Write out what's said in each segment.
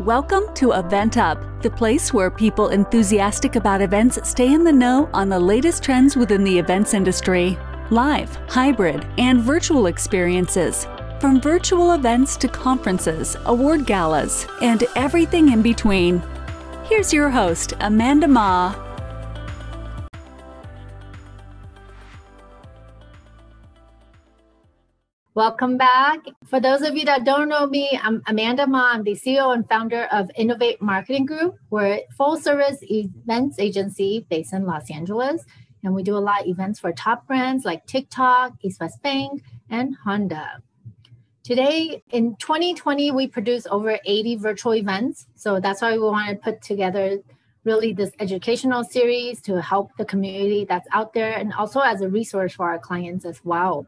Welcome to Event Up, the place where people enthusiastic about events stay in the know on the latest trends within the events industry. Live, hybrid, and virtual experiences. From virtual events to conferences, award galas, and everything in between. Here's your host, Amanda Ma. Welcome back. For those of you that don't know me, I'm Amanda Ma. I'm the CEO and founder of Innovate Marketing Group. We're a full service events agency based in Los Angeles. And we do a lot of events for top brands like TikTok, East West Bank, and Honda. Today in 2020, we produced over 80 virtual events. So that's why we want to put together really this educational series to help the community that's out there and also as a resource for our clients as well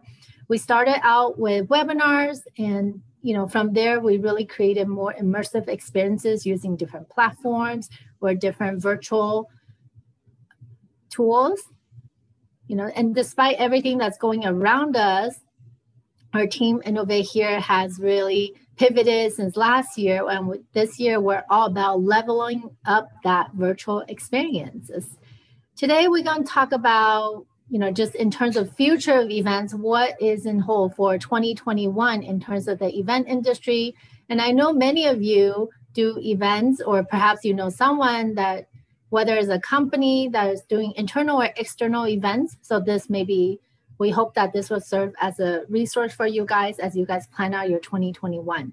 we started out with webinars and you know from there we really created more immersive experiences using different platforms or different virtual tools you know and despite everything that's going around us our team innovate here has really pivoted since last year and this year we're all about leveling up that virtual experiences. Today we're going to talk about you know, just in terms of future of events, what is in hold for 2021 in terms of the event industry? And I know many of you do events, or perhaps you know someone that, whether it's a company that is doing internal or external events. So this may be, we hope that this will serve as a resource for you guys as you guys plan out your 2021.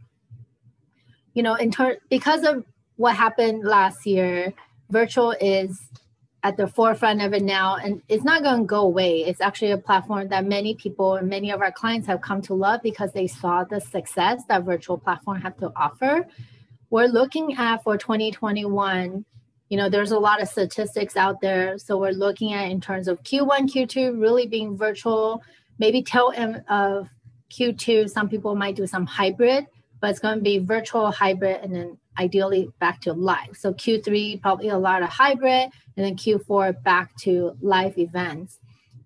You know, in turn, because of what happened last year, virtual is at the forefront of it now and it's not going to go away. It's actually a platform that many people and many of our clients have come to love because they saw the success that virtual platform have to offer. We're looking at for 2021 you know there's a lot of statistics out there. So we're looking at in terms of q1 q2 really being virtual maybe tail end of q2 some people might do some hybrid but it's going to be virtual hybrid and then ideally back to live so q3 probably a lot of hybrid and then Q4 back to live events.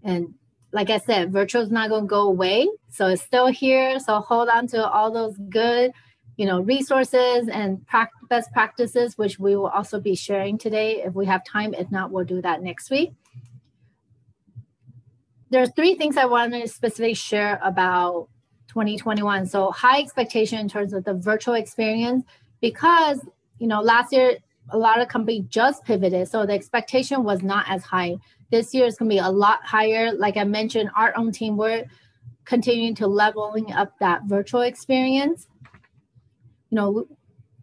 And like I said, virtual is not going to go away, so it's still here. So hold on to all those good, you know, resources and best practices, which we will also be sharing today if we have time. If not, we'll do that next week. There are three things I want to specifically share about 2021. So high expectation in terms of the virtual experience because you know last year a lot of companies just pivoted, so the expectation was not as high. This year is going to be a lot higher. Like I mentioned, our own team we're continuing to leveling up that virtual experience. You know,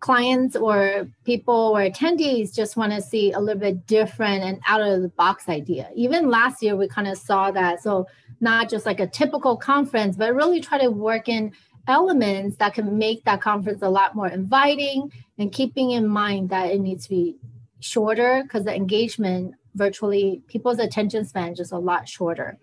clients or people or attendees just want to see a little bit different and out of the box idea. Even last year, we kind of saw that. So not just like a typical conference, but really try to work in elements that can make that conference a lot more inviting and keeping in mind that it needs to be shorter because the engagement virtually people's attention span is just a lot shorter.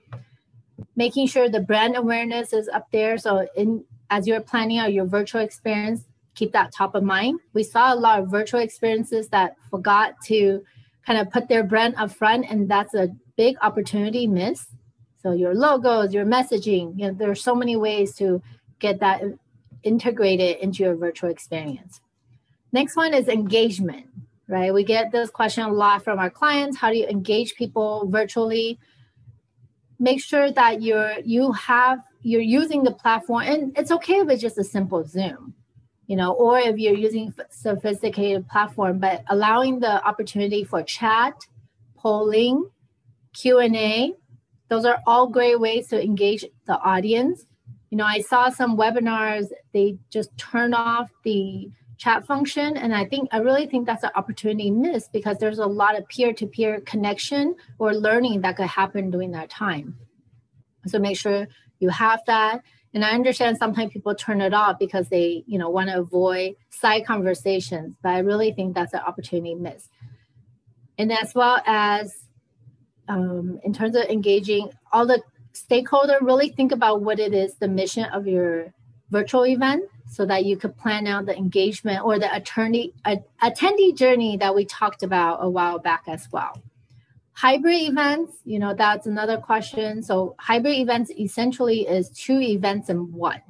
Making sure the brand awareness is up there so in as you're planning out your virtual experience keep that top of mind. We saw a lot of virtual experiences that forgot to kind of put their brand up front and that's a big opportunity miss. So your logos your messaging you know there are so many ways to get that integrated into your virtual experience. Next one is engagement, right? We get this question a lot from our clients. How do you engage people virtually? Make sure that you're you have you're using the platform, and it's okay if it's just a simple Zoom, you know, or if you're using sophisticated platform, but allowing the opportunity for chat, polling, Q and A, those are all great ways to engage the audience you know, I saw some webinars, they just turn off the chat function. And I think, I really think that's an opportunity missed because there's a lot of peer to peer connection or learning that could happen during that time. So make sure you have that. And I understand sometimes people turn it off because they, you know, want to avoid side conversations, but I really think that's an opportunity missed. And as well as um, in terms of engaging all the stakeholder really think about what it is the mission of your virtual event so that you could plan out the engagement or the attorney attendee journey that we talked about a while back as well. Hybrid events you know that's another question. So hybrid events essentially is two events in one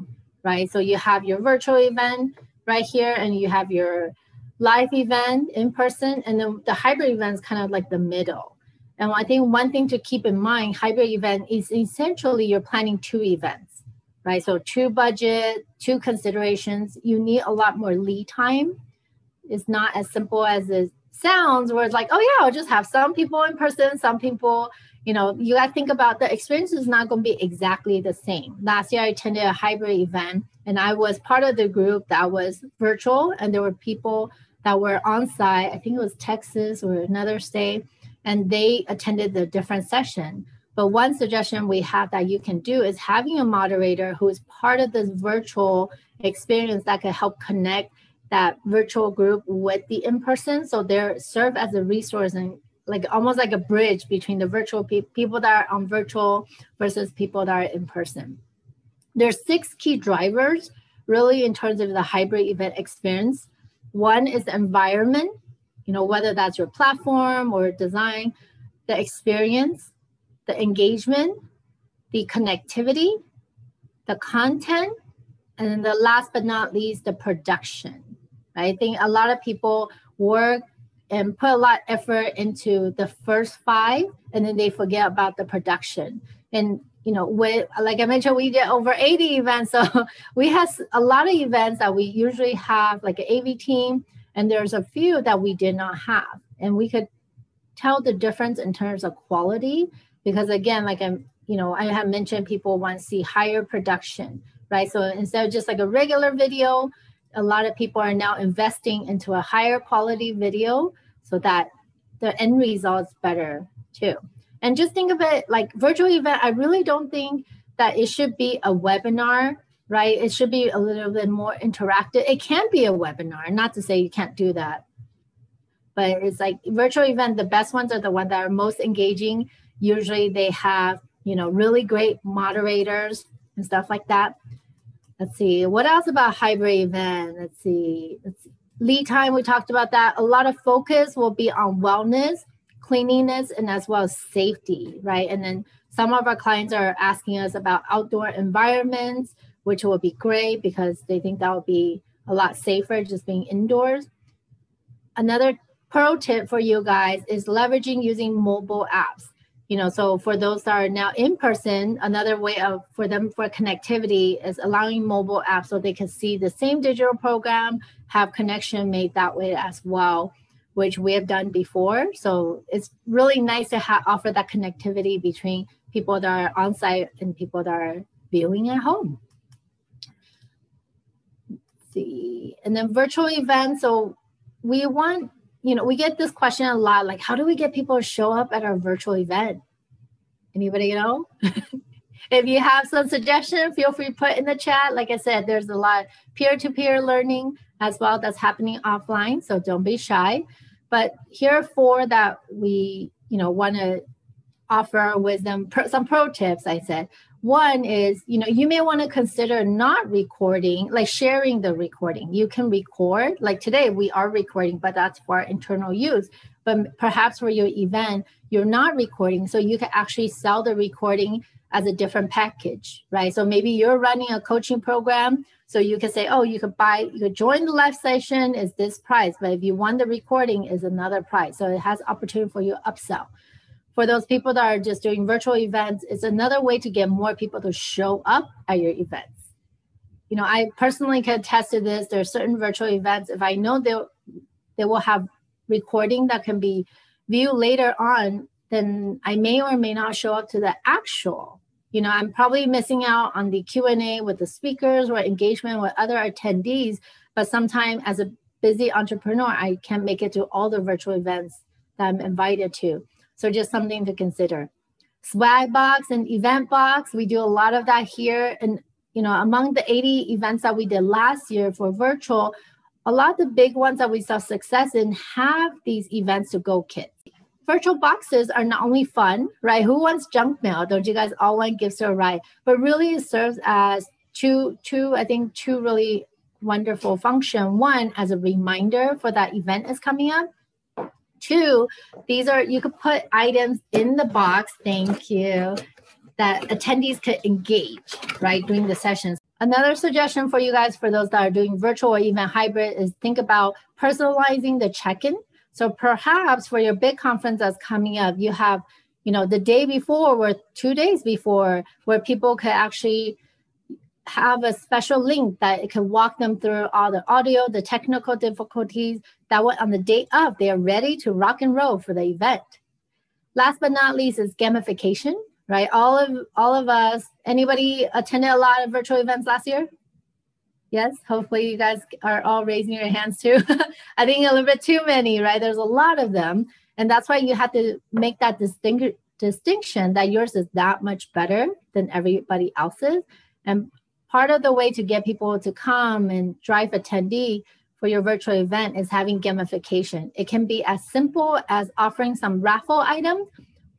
right? So you have your virtual event right here and you have your live event in person, and then the hybrid event is kind of like the middle. And I think one thing to keep in mind, hybrid event is essentially you're planning two events, right? So two budget, two considerations. You need a lot more lead time. It's not as simple as it sounds, where it's like, oh yeah, I'll just have some people in person, some people you know, you got to think about the experience is not going to be exactly the same. Last year, I attended a hybrid event and I was part of the group that was virtual, and there were people that were on site. I think it was Texas or another state, and they attended the different session. But one suggestion we have that you can do is having a moderator who is part of this virtual experience that can help connect that virtual group with the in person. So they're serve as a resource and like almost like a bridge between the virtual pe- people that are on virtual versus people that are in person. There's six key drivers really in terms of the hybrid event experience. One is the environment, you know, whether that's your platform or design, the experience, the engagement, the connectivity, the content, and then the last but not least, the production. I think a lot of people work and put a lot of effort into the first five and then they forget about the production and you know with like i mentioned we did over 80 events so we have a lot of events that we usually have like an av team and there's a few that we did not have and we could tell the difference in terms of quality because again like i'm you know i have mentioned people want to see higher production right so instead of just like a regular video a lot of people are now investing into a higher quality video so that the end result is better too. And just think of it like virtual event. I really don't think that it should be a webinar, right? It should be a little bit more interactive. It can be a webinar, not to say you can't do that. But it's like virtual event, the best ones are the ones that are most engaging. Usually they have, you know, really great moderators and stuff like that. Let's see. What else about hybrid event? Let's see. Let's see lead time, we talked about that. A lot of focus will be on wellness, cleanliness, and as well as safety, right? And then some of our clients are asking us about outdoor environments, which will be great because they think that will be a lot safer just being indoors. Another pro tip for you guys is leveraging using mobile apps. You know so for those that are now in person another way of for them for connectivity is allowing mobile apps so they can see the same digital program have connection made that way as well which we have done before. So it's really nice to ha- offer that connectivity between people that are on site and people that are viewing at home see and then virtual events so we want you know, we get this question a lot like, how do we get people to show up at our virtual event? Anybody know? if you have some suggestion, feel free to put in the chat. Like I said, there's a lot peer-to-peer learning as well that's happening offline, so don't be shy. But here are four that we, you know, want to offer wisdom, some pro tips. I said one is, you know, you may want to consider not recording, like sharing the recording. You can record, like today we are recording, but that's for internal use. But perhaps for your event, you're not recording. So you can actually sell the recording as a different package, right? So maybe you're running a coaching program. So you can say, oh, you could buy, you could join the live session is this price, but if you want the recording is another price. So it has opportunity for you upsell for those people that are just doing virtual events, it's another way to get more people to show up at your events. You know, I personally can attest to this. There are certain virtual events, if I know they they will have recording that can be viewed later on, then I may or may not show up to the actual. You know, I'm probably missing out on the Q&A with the speakers or engagement with other attendees, but sometimes as a busy entrepreneur, I can't make it to all the virtual events that I'm invited to. So just something to consider. Swag box and event box, we do a lot of that here. And you know, among the 80 events that we did last year for virtual, a lot of the big ones that we saw success in have these events to go kits. Virtual boxes are not only fun, right? Who wants junk mail? Don't you guys all want gifts to arrive? But really it serves as two, two, I think two really wonderful function. One, as a reminder for that event is coming up. Two, these are, you could put items in the box, thank you, that attendees could engage, right, during the sessions. Another suggestion for you guys, for those that are doing virtual or even hybrid, is think about personalizing the check-in. So perhaps for your big conference that's coming up, you have, you know, the day before or two days before, where people could actually have a special link that can walk them through all the audio, the technical difficulties. That way, on the day of, they are ready to rock and roll for the event. Last but not least is gamification right? All of all of us, anybody attended a lot of virtual events last year? Yes, hopefully you guys are all raising your hands too. I think a little bit too many, right? There's a lot of them. And that's why you have to make that distinct distinction that yours is that much better than everybody else's. And part of the way to get people to come and drive attendee for your virtual event is having gamification. It can be as simple as offering some raffle items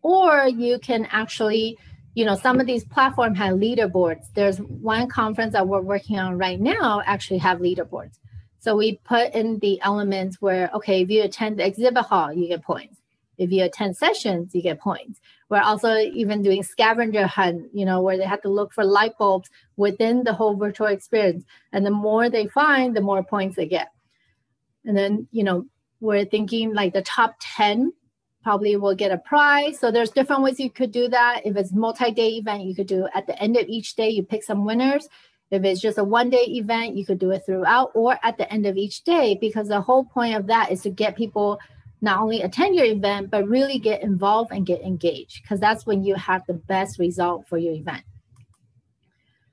or you can actually you know some of these platforms have leaderboards. There's one conference that we're working on right now actually have leaderboards. So we put in the elements where okay if you attend the exhibit hall you get points if you attend sessions you get points we're also even doing scavenger hunt you know where they have to look for light bulbs within the whole virtual experience and the more they find the more points they get and then you know we're thinking like the top 10 probably will get a prize. So there's different ways you could do that. If it's multi-day event, you could do at the end of each day, you pick some winners. If it's just a one day event, you could do it throughout or at the end of each day, because the whole point of that is to get people not only attend your event, but really get involved and get engaged, because that's when you have the best result for your event.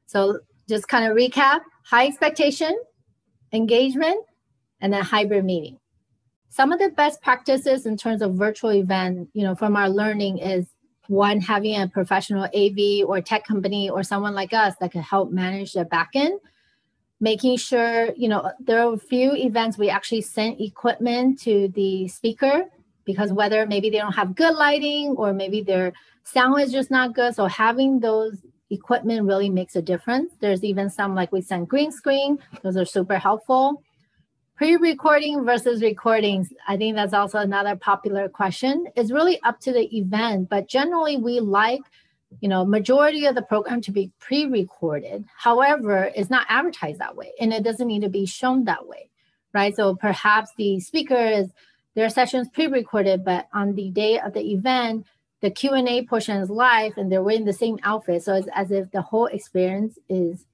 So just kind of recap high expectation, engagement, and then hybrid meeting some of the best practices in terms of virtual event, you know, from our learning is one having a professional AV or tech company or someone like us that can help manage the backend. Making sure, you know, there are a few events we actually sent equipment to the speaker because whether maybe they don't have good lighting or maybe their sound is just not good. So having those equipment really makes a difference. There's even some like we sent green screen, those are super helpful pre-recording versus recordings i think that's also another popular question it's really up to the event but generally we like you know majority of the program to be pre-recorded. However it's not advertised that way and it doesn't need to be shown that way right? So perhaps the speaker is their sessions pre-recorded but on the day of the event the q&a portion is live and they're wearing the same outfit. So it's as if the whole experience is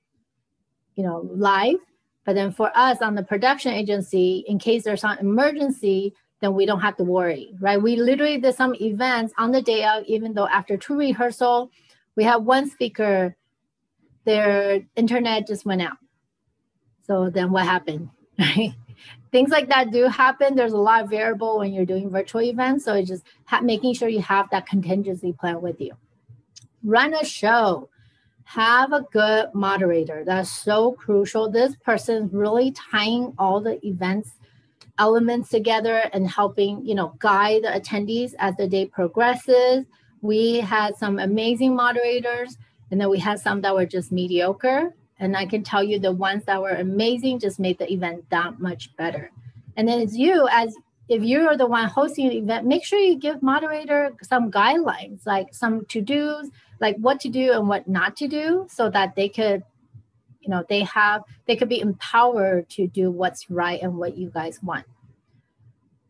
you know live. But then for us on the production agency, in case there's an emergency, then we don't have to worry, right? We literally did some events on the day of, even though after two rehearsal, we have one speaker, their internet just went out. So then what happened, right? Things like that do happen. There's a lot of variable when you're doing virtual events. So it's just ha- making sure you have that contingency plan with you. Run a show have a good moderator. That's so crucial. This person is really tying all the events elements together and helping, you know, guide the attendees as the day progresses. We had some amazing moderators and then we had some that were just mediocre. And I can tell you the ones that were amazing just made the event that much better. And then it's you as if you're the one hosting the event, make sure you give moderator some guidelines, like some to-dos, like what to do and what not to do so that they could you know they have they could be empowered to do what's right and what you guys want.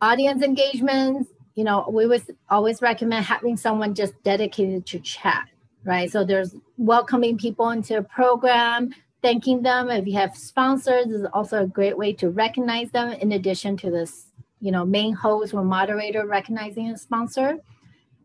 Audience engagements you know we would always recommend having someone just dedicated to chat right? So there's welcoming people into a program thanking them. If you have sponsors is also a great way to recognize them in addition to this you know main host or moderator recognizing a sponsor.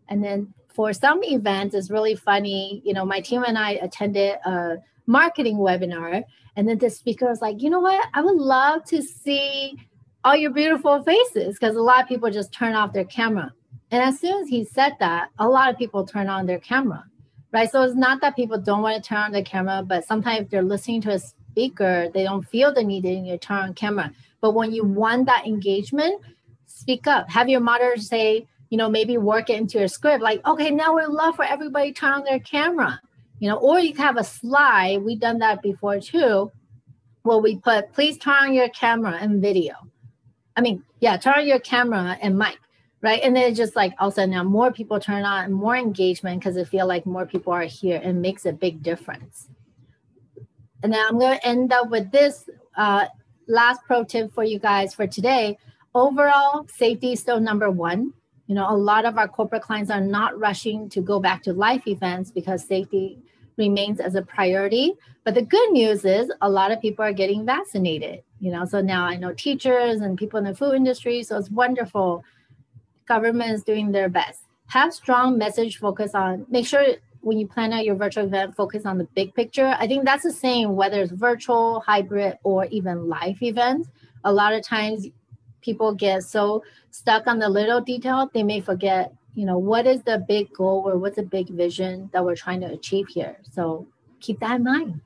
And then for some events, it's really funny. You know, my team and I attended a marketing webinar, and then the speaker was like, you know what? I would love to see all your beautiful faces because a lot of people just turn off their camera. And as soon as he said that, a lot of people turn on their camera, right? So it's not that people don't want to turn on their camera, but sometimes they're listening to a speaker, they don't feel the need to turn on camera. But when you want that engagement, speak up. Have your moderator say, you know, maybe work it into your script like, okay, now we'd love for everybody to turn on their camera, you know, or you can have a slide. We've done that before too, where we put, please turn on your camera and video. I mean, yeah, turn on your camera and mic, right? And then it's just like all of a sudden now more people turn on more engagement because they feel like more people are here and makes a big difference. and then I'm going to end up with this uh, last pro tip for you guys for today. Overall, safety is still number one. You know, a lot of our corporate clients are not rushing to go back to life events because safety remains as a priority. But the good news is a lot of people are getting vaccinated. You know, so now I know teachers and people in the food industry. So it's wonderful. Government is doing their best. Have strong message focus on. Make sure when you plan out your virtual event, focus on the big picture. I think that's the same whether it's virtual, hybrid, or even live events. A lot of times people get so stuck on the little detail, they may forget, you know, what is the big goal or what's the big vision that we're trying to achieve here. So keep that in mind.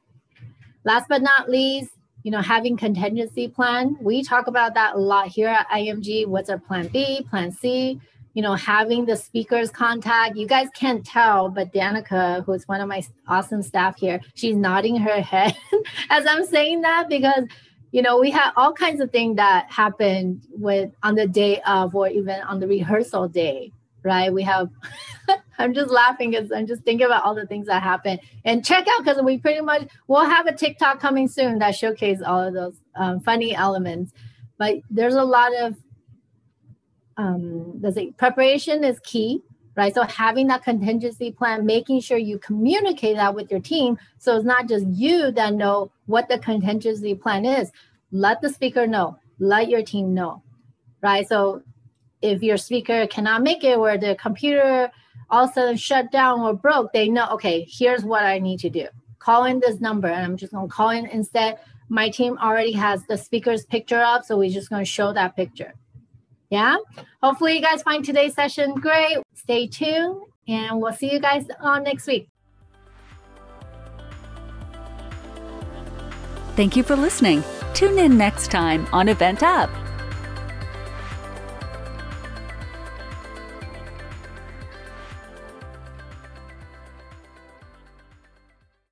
Last but not least, you know, having contingency plan. We talk about that a lot here at IMG. What's our plan B, plan C? you know, having the speaker's contact. You guys can't tell, but Danica, who's one of my awesome staff here, she's nodding her head as I'm saying that because you know we have all kinds of things that happened with on the day of or even on the rehearsal day right? We have i'm just laughing because i'm just thinking about all the things that happened. And check out because we pretty much we'll have a tiktok coming soon that showcase all of those um, funny elements. But there's a lot of um, let's say preparation is key, right? So having that contingency plan, making sure you communicate that with your team, so it's not just you that know what the contingency plan is. Let the speaker know. Let your team know, right? So if your speaker cannot make it, or the computer all of a sudden shut down or broke, they know, okay, here's what I need to do. Call in this number, and I'm just gonna call in instead. My team already has the speaker's picture up, so we're just gonna show that picture yeah. Hopefully, you guys find today's session great. Stay tuned, and we'll see you guys on next week. Thank you for listening. Tune in next time on Event Up.